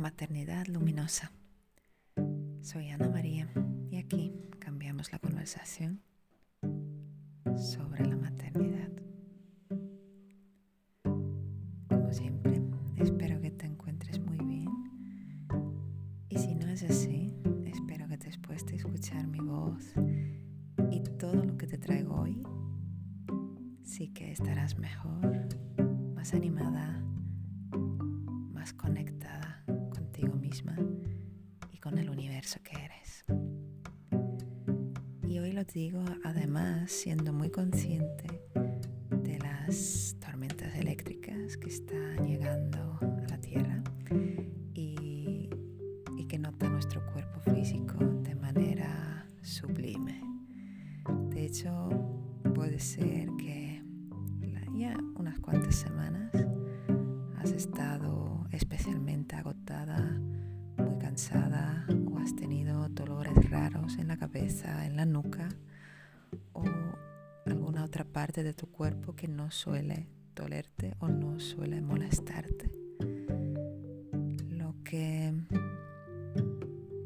maternidad luminosa. Soy Ana María y aquí cambiamos la conversación sobre la maternidad. Siendo muy consciente de las tormentas eléctricas que están llegando de tu cuerpo que no suele dolerte o no suele molestarte. Lo que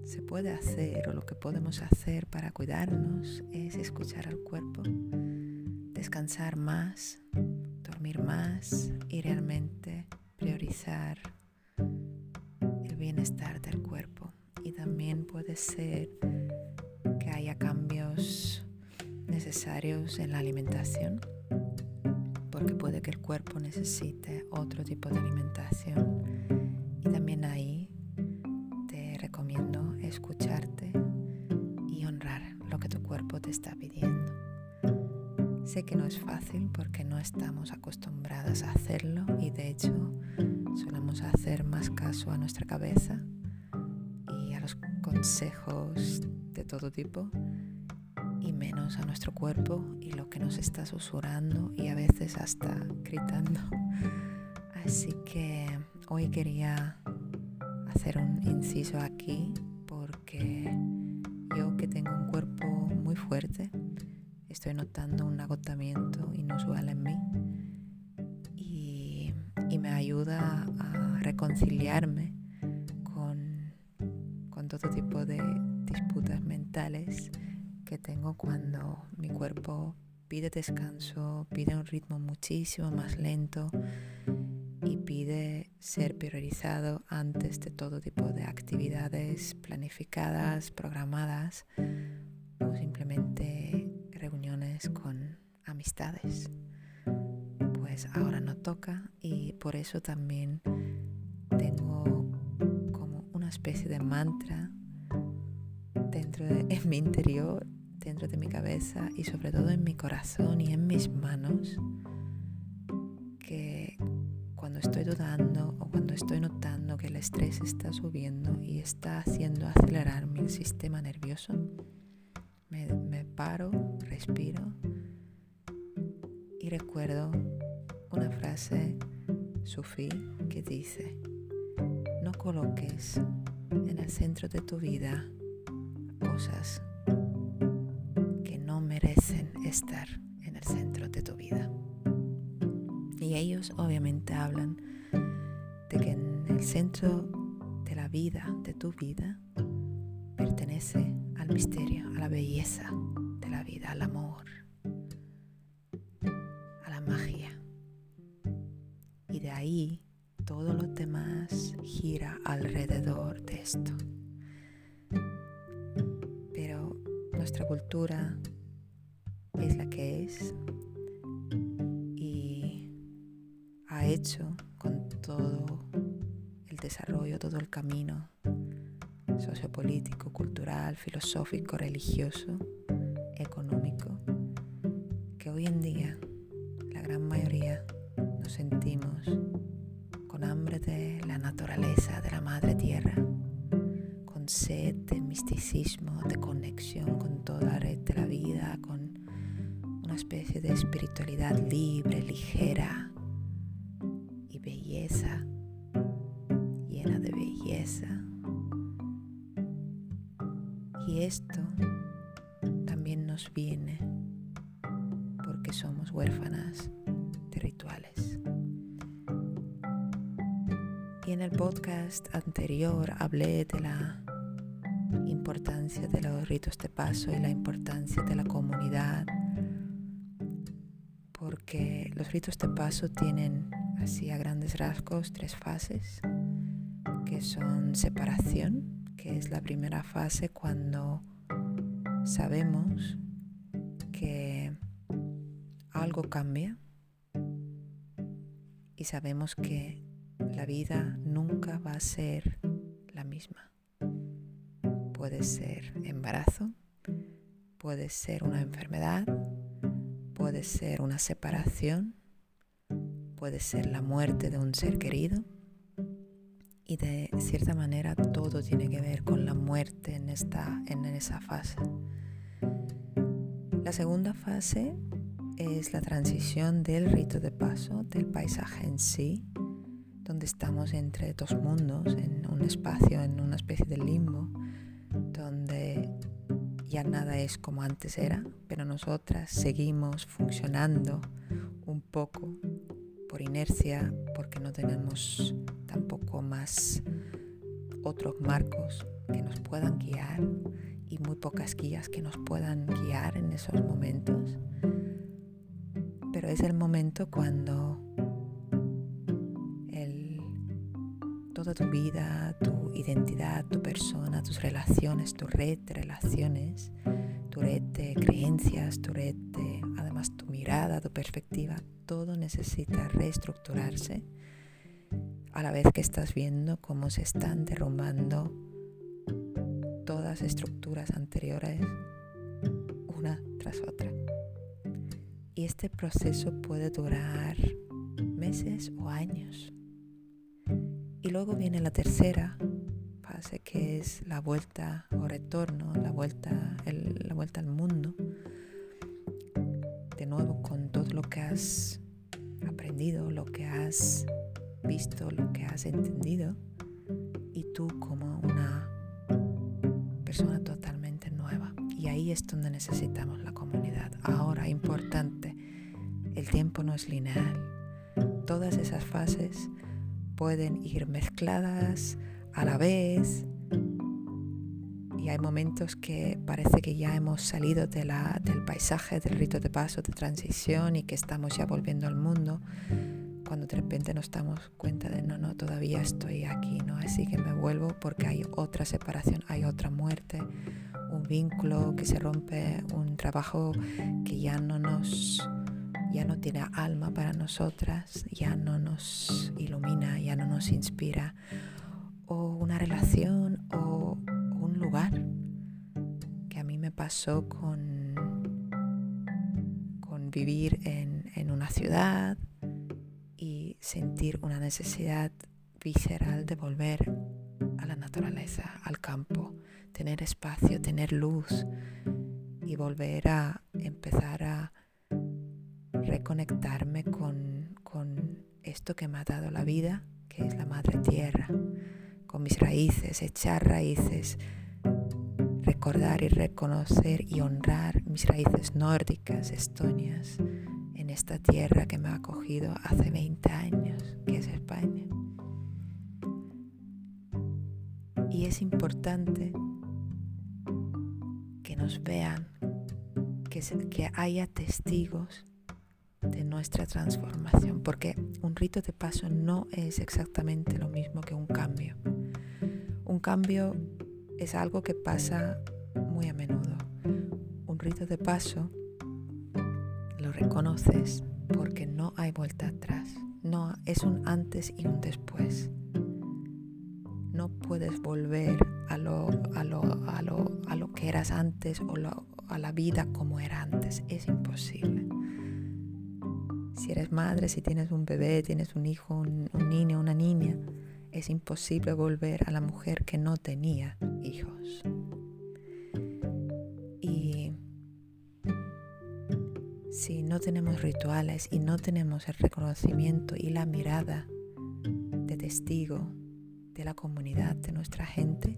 se puede hacer o lo que podemos hacer para cuidarnos es escuchar al cuerpo, descansar más, dormir más y realmente priorizar el bienestar del cuerpo. Y también puede ser que haya cambios necesarios en la alimentación, porque puede que el cuerpo necesite otro tipo de alimentación. Y también ahí te recomiendo escucharte y honrar lo que tu cuerpo te está pidiendo. Sé que no es fácil porque no estamos acostumbradas a hacerlo y de hecho solemos hacer más caso a nuestra cabeza y a los consejos de todo tipo y menos a nuestro cuerpo y lo que nos está susurrando y a veces hasta gritando. Así que hoy quería hacer un inciso aquí porque yo que tengo un cuerpo muy fuerte, estoy notando un agotamiento inusual en mí y, y me ayuda a reconciliarme con, con todo tipo de disputas mentales que tengo cuando mi cuerpo pide descanso, pide un ritmo muchísimo más lento y pide ser priorizado antes de todo tipo de actividades planificadas, programadas o simplemente reuniones con amistades. Pues ahora no toca y por eso también tengo como una especie de mantra dentro de mi interior, dentro de mi cabeza y sobre todo en mi corazón y en mis manos que cuando estoy dudando o cuando estoy notando que el estrés está subiendo y está haciendo acelerar mi sistema nervioso, me, me paro, respiro y recuerdo una frase sufí que dice, no coloques en el centro de tu vida cosas merecen estar en el centro de tu vida. Y ellos obviamente hablan de que en el centro de la vida, de tu vida, pertenece al misterio, a la belleza de la vida, al amor, a la magia. Y de ahí todo lo demás gira alrededor de esto. Pero nuestra cultura y ha hecho con todo el desarrollo, todo el camino sociopolítico, cultural, filosófico, religioso, económico, que hoy en día la gran mayoría nos sentimos con hambre de la naturaleza, de la madre tierra, con sed de misticismo, de conexión con toda la red de la vida, con una especie de espiritualidad libre, ligera y belleza, llena de belleza. Y esto también nos viene porque somos huérfanas de rituales. Y en el podcast anterior hablé de la importancia de los ritos de paso y la importancia de la comunidad, porque los ritos de paso tienen así a grandes rasgos tres fases, que son separación, que es la primera fase cuando sabemos que algo cambia y sabemos que la vida nunca va a ser la misma. Puede ser embarazo, puede ser una enfermedad, puede ser una separación, puede ser la muerte de un ser querido y de cierta manera todo tiene que ver con la muerte en, esta, en esa fase. La segunda fase es la transición del rito de paso, del paisaje en sí, donde estamos entre dos mundos, en un espacio, en una especie de limbo, donde ya nada es como antes era, pero nosotras seguimos funcionando un poco por inercia, porque no tenemos tampoco más otros marcos que nos puedan guiar y muy pocas guías que nos puedan guiar en esos momentos. Pero es el momento cuando toda tu vida, tu identidad, tu persona, tus relaciones, tu red de relaciones, tu red de creencias, tu red de, además tu mirada, tu perspectiva, todo necesita reestructurarse a la vez que estás viendo cómo se están derrumbando todas estructuras anteriores una tras otra. Y este proceso puede durar meses o años. Luego viene la tercera fase que es la vuelta o retorno, la vuelta, la vuelta al mundo. De nuevo con todo lo que has aprendido, lo que has visto, lo que has entendido. Y tú como una persona totalmente nueva. Y ahí es donde necesitamos la comunidad. Ahora, importante, el tiempo no es lineal. Todas esas fases pueden ir mezcladas a la vez y hay momentos que parece que ya hemos salido de la, del paisaje, del rito de paso, de transición y que estamos ya volviendo al mundo cuando de repente nos damos cuenta de no, no, todavía estoy aquí, ¿no? Así que me vuelvo porque hay otra separación, hay otra muerte, un vínculo que se rompe, un trabajo que ya no nos ya no tiene alma para nosotras, ya no nos ilumina, ya no nos inspira, o una relación o un lugar que a mí me pasó con, con vivir en, en una ciudad y sentir una necesidad visceral de volver a la naturaleza, al campo, tener espacio, tener luz y volver a empezar a reconectarme con, con esto que me ha dado la vida, que es la madre tierra, con mis raíces, echar raíces, recordar y reconocer y honrar mis raíces nórdicas, estonias, en esta tierra que me ha acogido hace 20 años, que es España. Y es importante que nos vean, que, que haya testigos de nuestra transformación, porque un rito de paso no es exactamente lo mismo que un cambio. Un cambio es algo que pasa muy a menudo. Un rito de paso lo reconoces porque no hay vuelta atrás. No es un antes y un después no puedes volver a lo, a lo, a lo, a lo que eras antes o a la vida como era antes. Es imposible. Eres madre, si tienes un bebé, tienes un hijo, un, un niño, una niña, es imposible volver a la mujer que no tenía hijos. Y si no tenemos rituales y no tenemos el reconocimiento y la mirada de testigo de la comunidad, de nuestra gente,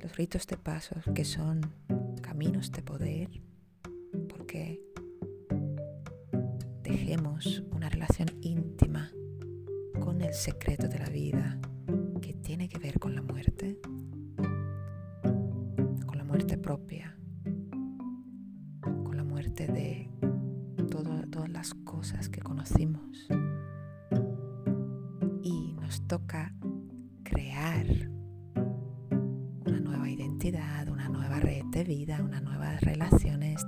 los ritos de pasos que son caminos de poder, porque dejemos una relación íntima con el el secreto de la vida que tiene que ver con la muerte, con la muerte propia, con la muerte de todas las cosas que conocimos. Y nos toca crear una nueva identidad, una nueva red de vida, unas nuevas relaciones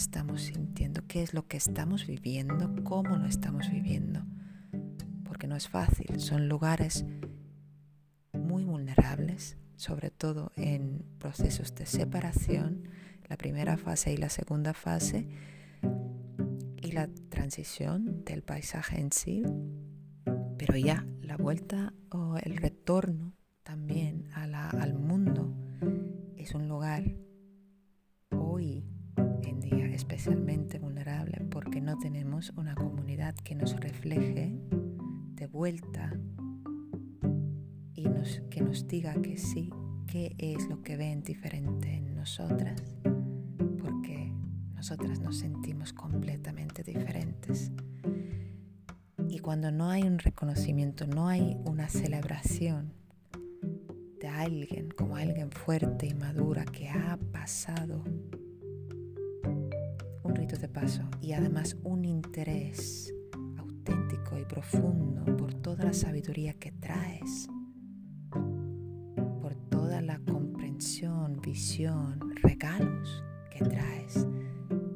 estamos sintiendo, qué es lo que estamos viviendo, cómo lo estamos viviendo. Porque no es fácil, son lugares muy vulnerables, sobre todo en procesos de separación, la primera fase y la segunda fase, y la transición del paisaje en sí, pero ya la vuelta o el retorno también al mundo es un lugar especialmente vulnerable porque no tenemos una comunidad que nos refleje de vuelta y nos, que nos diga que sí, qué es lo que ven diferente en nosotras, porque nosotras nos sentimos completamente diferentes. Y cuando no hay un reconocimiento, no hay una celebración de alguien como alguien fuerte y madura que ha pasado un rito de paso y además un interés auténtico y profundo por toda la sabiduría que traes, por toda la comprensión, visión, regalos que traes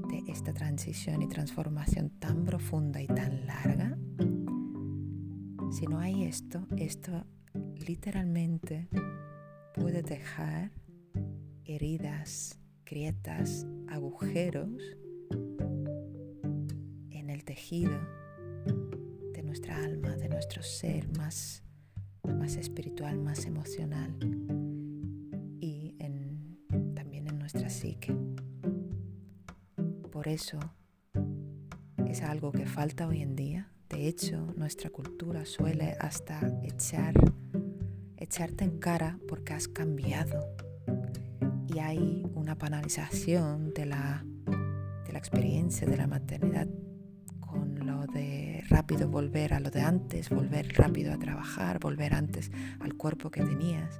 de esta transición y transformación tan profunda y tan larga. Si no hay esto, esto literalmente puede dejar heridas, grietas, agujeros tejido de nuestra alma, de nuestro ser más, más espiritual, más emocional y también en nuestra psique. Por eso es algo que falta hoy en día. De hecho, nuestra cultura suele hasta echar echarte en cara porque has cambiado. Y hay una banalización de la, de la experiencia de la maternidad rápido volver a lo de antes, volver rápido a trabajar, volver antes al cuerpo que tenías,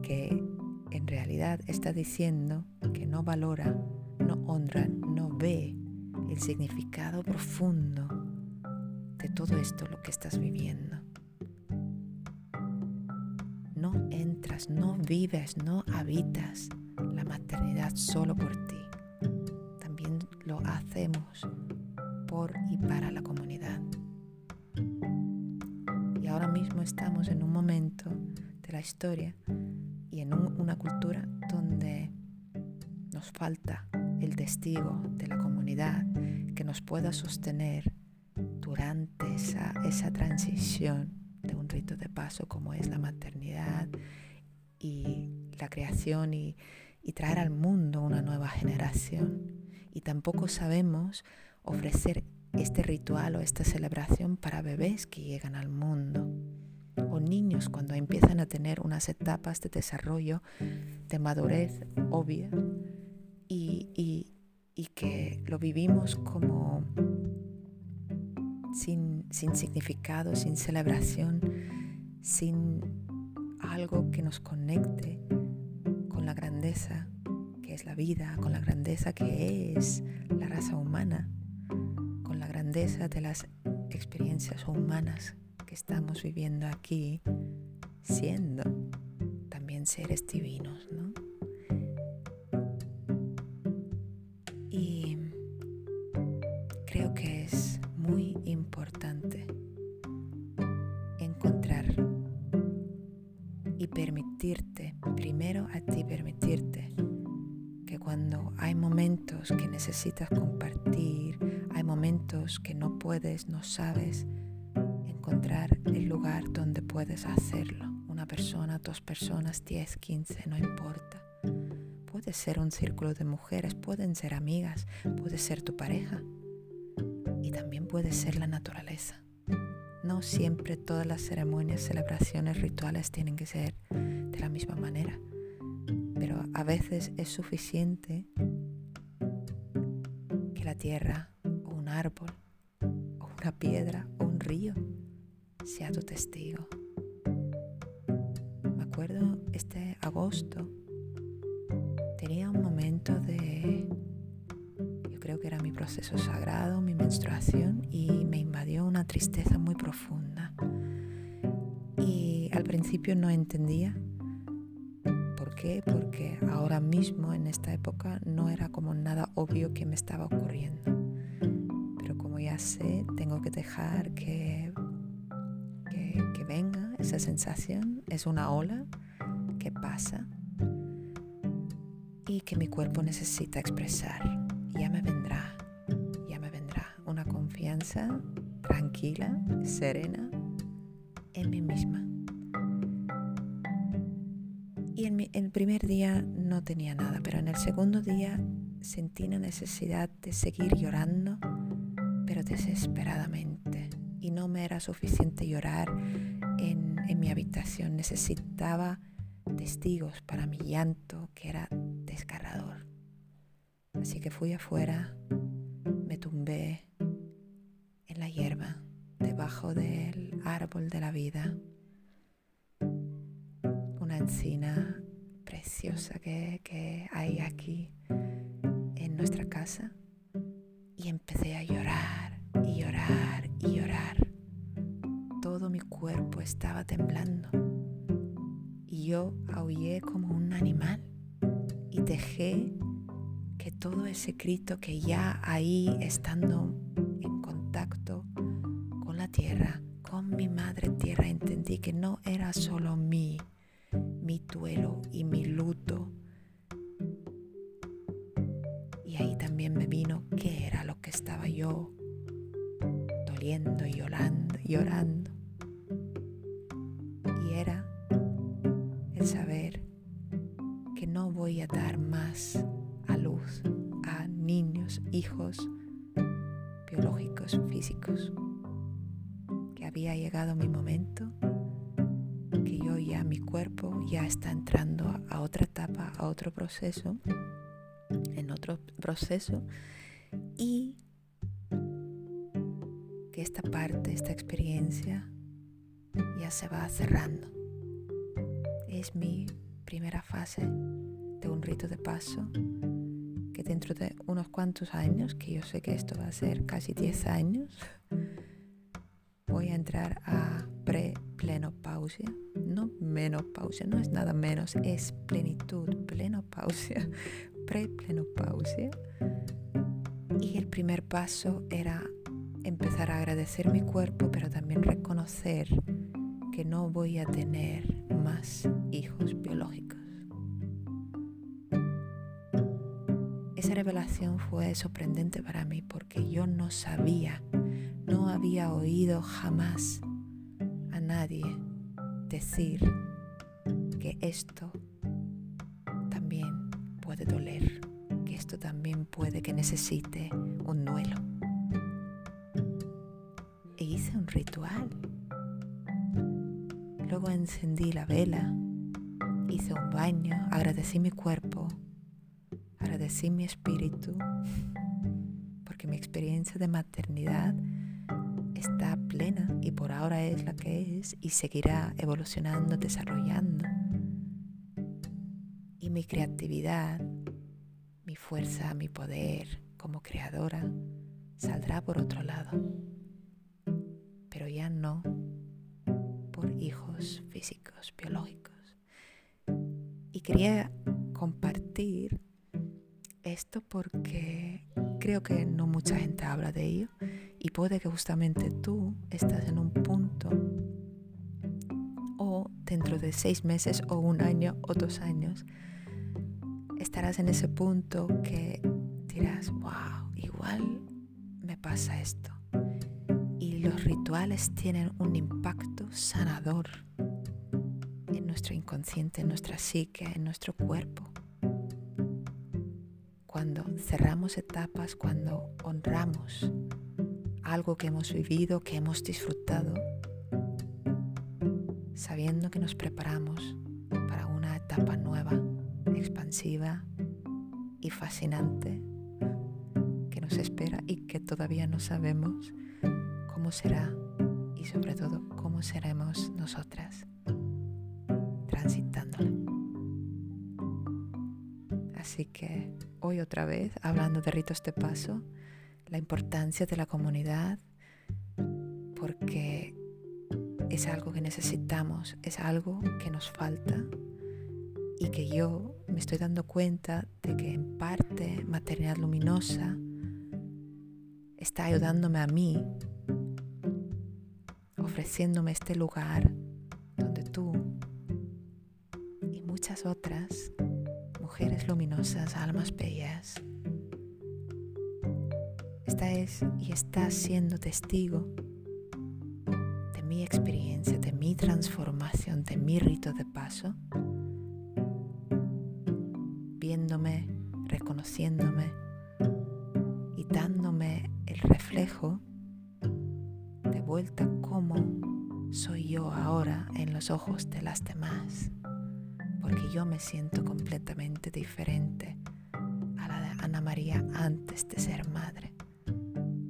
que en realidad está diciendo que no valora, no honra, no ve el significado profundo de todo esto lo que estás viviendo no entras, no vives, no habitas la maternidad solo por ti. También lo hacemos por y para la comunidad. Estamos en un momento de la historia y en una cultura donde nos falta el testigo de la comunidad que nos pueda sostener durante esa, esa transición de un rito de paso como es la maternidad y la creación y, traer al mundo una nueva generación. Y tampoco sabemos ofrecer este ritual o esta celebración para bebés que llegan al mundo o niños cuando empiezan a tener unas etapas de desarrollo, de madurez obvia y, y que lo vivimos como sin, significado, sin celebración, sin algo que nos conecte con la grandeza que es la vida, con la grandeza que es la raza humana, la grandeza de las experiencias humanas que estamos viviendo aquí, siendo también seres divinos, ¿no? Y creo que es importante encontrar y permitirte, primero a ti permitirte, que cuando hay momentos que necesitas compartir, que no puedes, no sabes, encontrar el lugar donde puedes hacerlo, una persona, dos personas, diez, quince, no importa. Puede ser un círculo de mujeres, pueden ser amigas, puede ser tu pareja y también puede ser la naturaleza. No siempre todas las ceremonias, celebraciones, rituales tienen que ser de la misma manera, pero a veces es suficiente que la tierra un árbol o una piedra o un río sea tu testigo. Me acuerdo este agosto tenía un momento de, yo creo que era mi proceso sagrado, mi menstruación, y me invadió una tristeza muy profunda. Y al principio no entendía por qué, porque ahora mismo en esta época no era como nada obvio que me estaba ocurriendo. Sé, tengo que dejar que que, venga esa sensación, es una ola que pasa y que mi cuerpo necesita expresar. Ya me vendrá, ya me vendrá una confianza tranquila, serena en mí misma. Y en el primer día no tenía nada, pero en el segundo día sentí la necesidad de seguir llorando, desesperadamente y no me era suficiente llorar en, mi habitación. Necesitaba testigos para mi llanto que era desgarrador. Así que fui afuera, me tumbé en la hierba, debajo del árbol de la vida, una encina preciosa que, que hay aquí en nuestra casa, y empecé a llorar y llorar y llorar. Todo mi cuerpo estaba temblando y yo aullé como un animal y dejé que todo ese grito que ya ahí estando en contacto con la tierra, con mi madre tierra, entendí que no era solo mi, mi duelo y mi luto. Y llorando, llorando. Y era el saber que no voy a dar más a luz a niños, hijos biológicos, físicos. Que había llegado mi momento, que yo ya, mi cuerpo ya está entrando a otra etapa, a otro proceso, en otro proceso, y esta parte, esta experiencia ya se va cerrando. Es mi primera fase de un rito de paso que dentro de unos cuantos años, que yo sé que esto va a ser casi 10 años, voy a entrar a pre-plenopausia. No menopausia, no es nada menos, es plenitud, plenopausia, pre-plenopausia. Y el primer paso era empezar a agradecer mi cuerpo, pero también reconocer que no voy a tener más hijos biológicos. Esa revelación fue sorprendente para mí porque yo no sabía, no había oído jamás a nadie decir que esto también puede doler, que esto también puede que necesite un duelo hice un ritual. Luego encendí la vela, hice un baño, agradecí mi cuerpo, agradecí mi espíritu, porque mi experiencia de maternidad está plena y por ahora es la que es y seguirá evolucionando, desarrollando. Y mi creatividad, mi fuerza, mi poder como creadora saldrá por otro lado quería compartir esto porque creo que no mucha gente habla de ello y puede que justamente tú estás en un punto o dentro de seis meses o un año o dos años estarás en ese punto que dirás, wow, igual me pasa esto los rituales tienen un impacto sanador en nuestro inconsciente, en nuestra psique, en nuestro cuerpo. Cuando cerramos etapas, cuando honramos algo que hemos vivido, que hemos disfrutado, sabiendo que nos preparamos para una etapa nueva, expansiva y fascinante que nos espera y que todavía no sabemos cómo será y sobre todo cómo seremos nosotras Así que hoy otra vez, hablando de ritos de paso, la importancia de la comunidad, porque es algo que necesitamos, es algo que nos falta y que yo me estoy dando cuenta de que en parte Maternidad Luminosa está ayudándome a mí, ofreciéndome este lugar donde tú y muchas otras mujeres luminosas, almas bellas, esta es y está siendo testigo de mi experiencia, de mi transformación, de mi rito de paso, viéndome, reconociéndome y dándome el reflejo de vuelta como soy yo ahora en los ojos de las demás, porque yo me siento completamente diferente a la de Ana María antes de ser madre.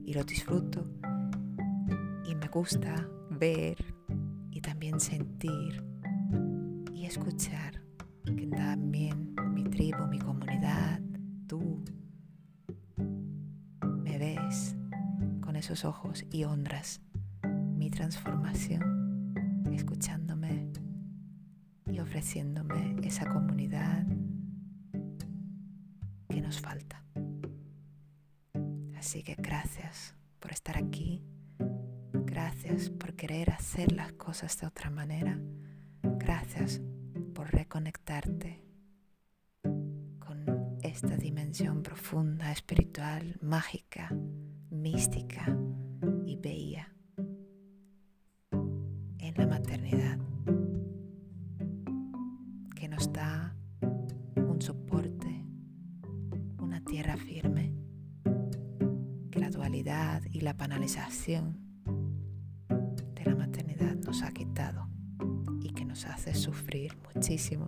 Lo disfruto y me gusta ver y también sentir y escuchar que también mi tribu, mi comunidad, tú me ves con esos ojos y honras mi transformación escuchándome y ofreciéndome esa comunidad que nos falta. Así que gracias por estar aquí. Gracias por querer hacer las cosas de otra manera. Gracias por reconectarte con esta dimensión profunda, espiritual, mágica, mística y bella en la maternidad tierra firme y la banalización de la maternidad nos ha quitado y que nos hace sufrir muchísimo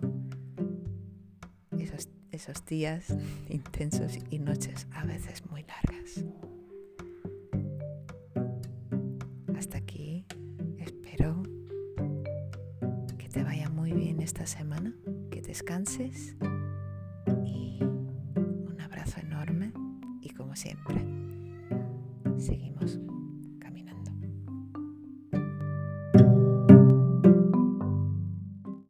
esos, esos días intensos y noches a veces muy largas. Hasta aquí espero que te vaya muy bien esta semana, que descanses